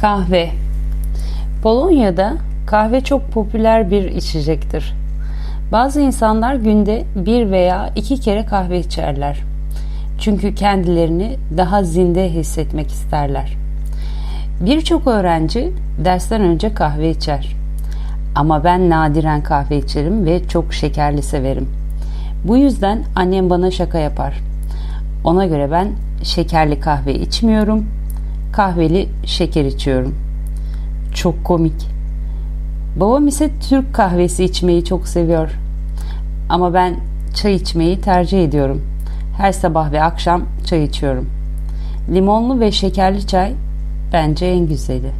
Kahve Polonya'da kahve çok popüler bir içecektir. Bazı insanlar günde bir veya iki kere kahve içerler. Çünkü kendilerini daha zinde hissetmek isterler. Birçok öğrenci dersten önce kahve içer. Ama ben nadiren kahve içerim ve çok şekerli severim. Bu yüzden annem bana şaka yapar. Ona göre ben şekerli kahve içmiyorum, kahveli şeker içiyorum. Çok komik. Babam ise Türk kahvesi içmeyi çok seviyor. Ama ben çay içmeyi tercih ediyorum. Her sabah ve akşam çay içiyorum. Limonlu ve şekerli çay bence en güzeli.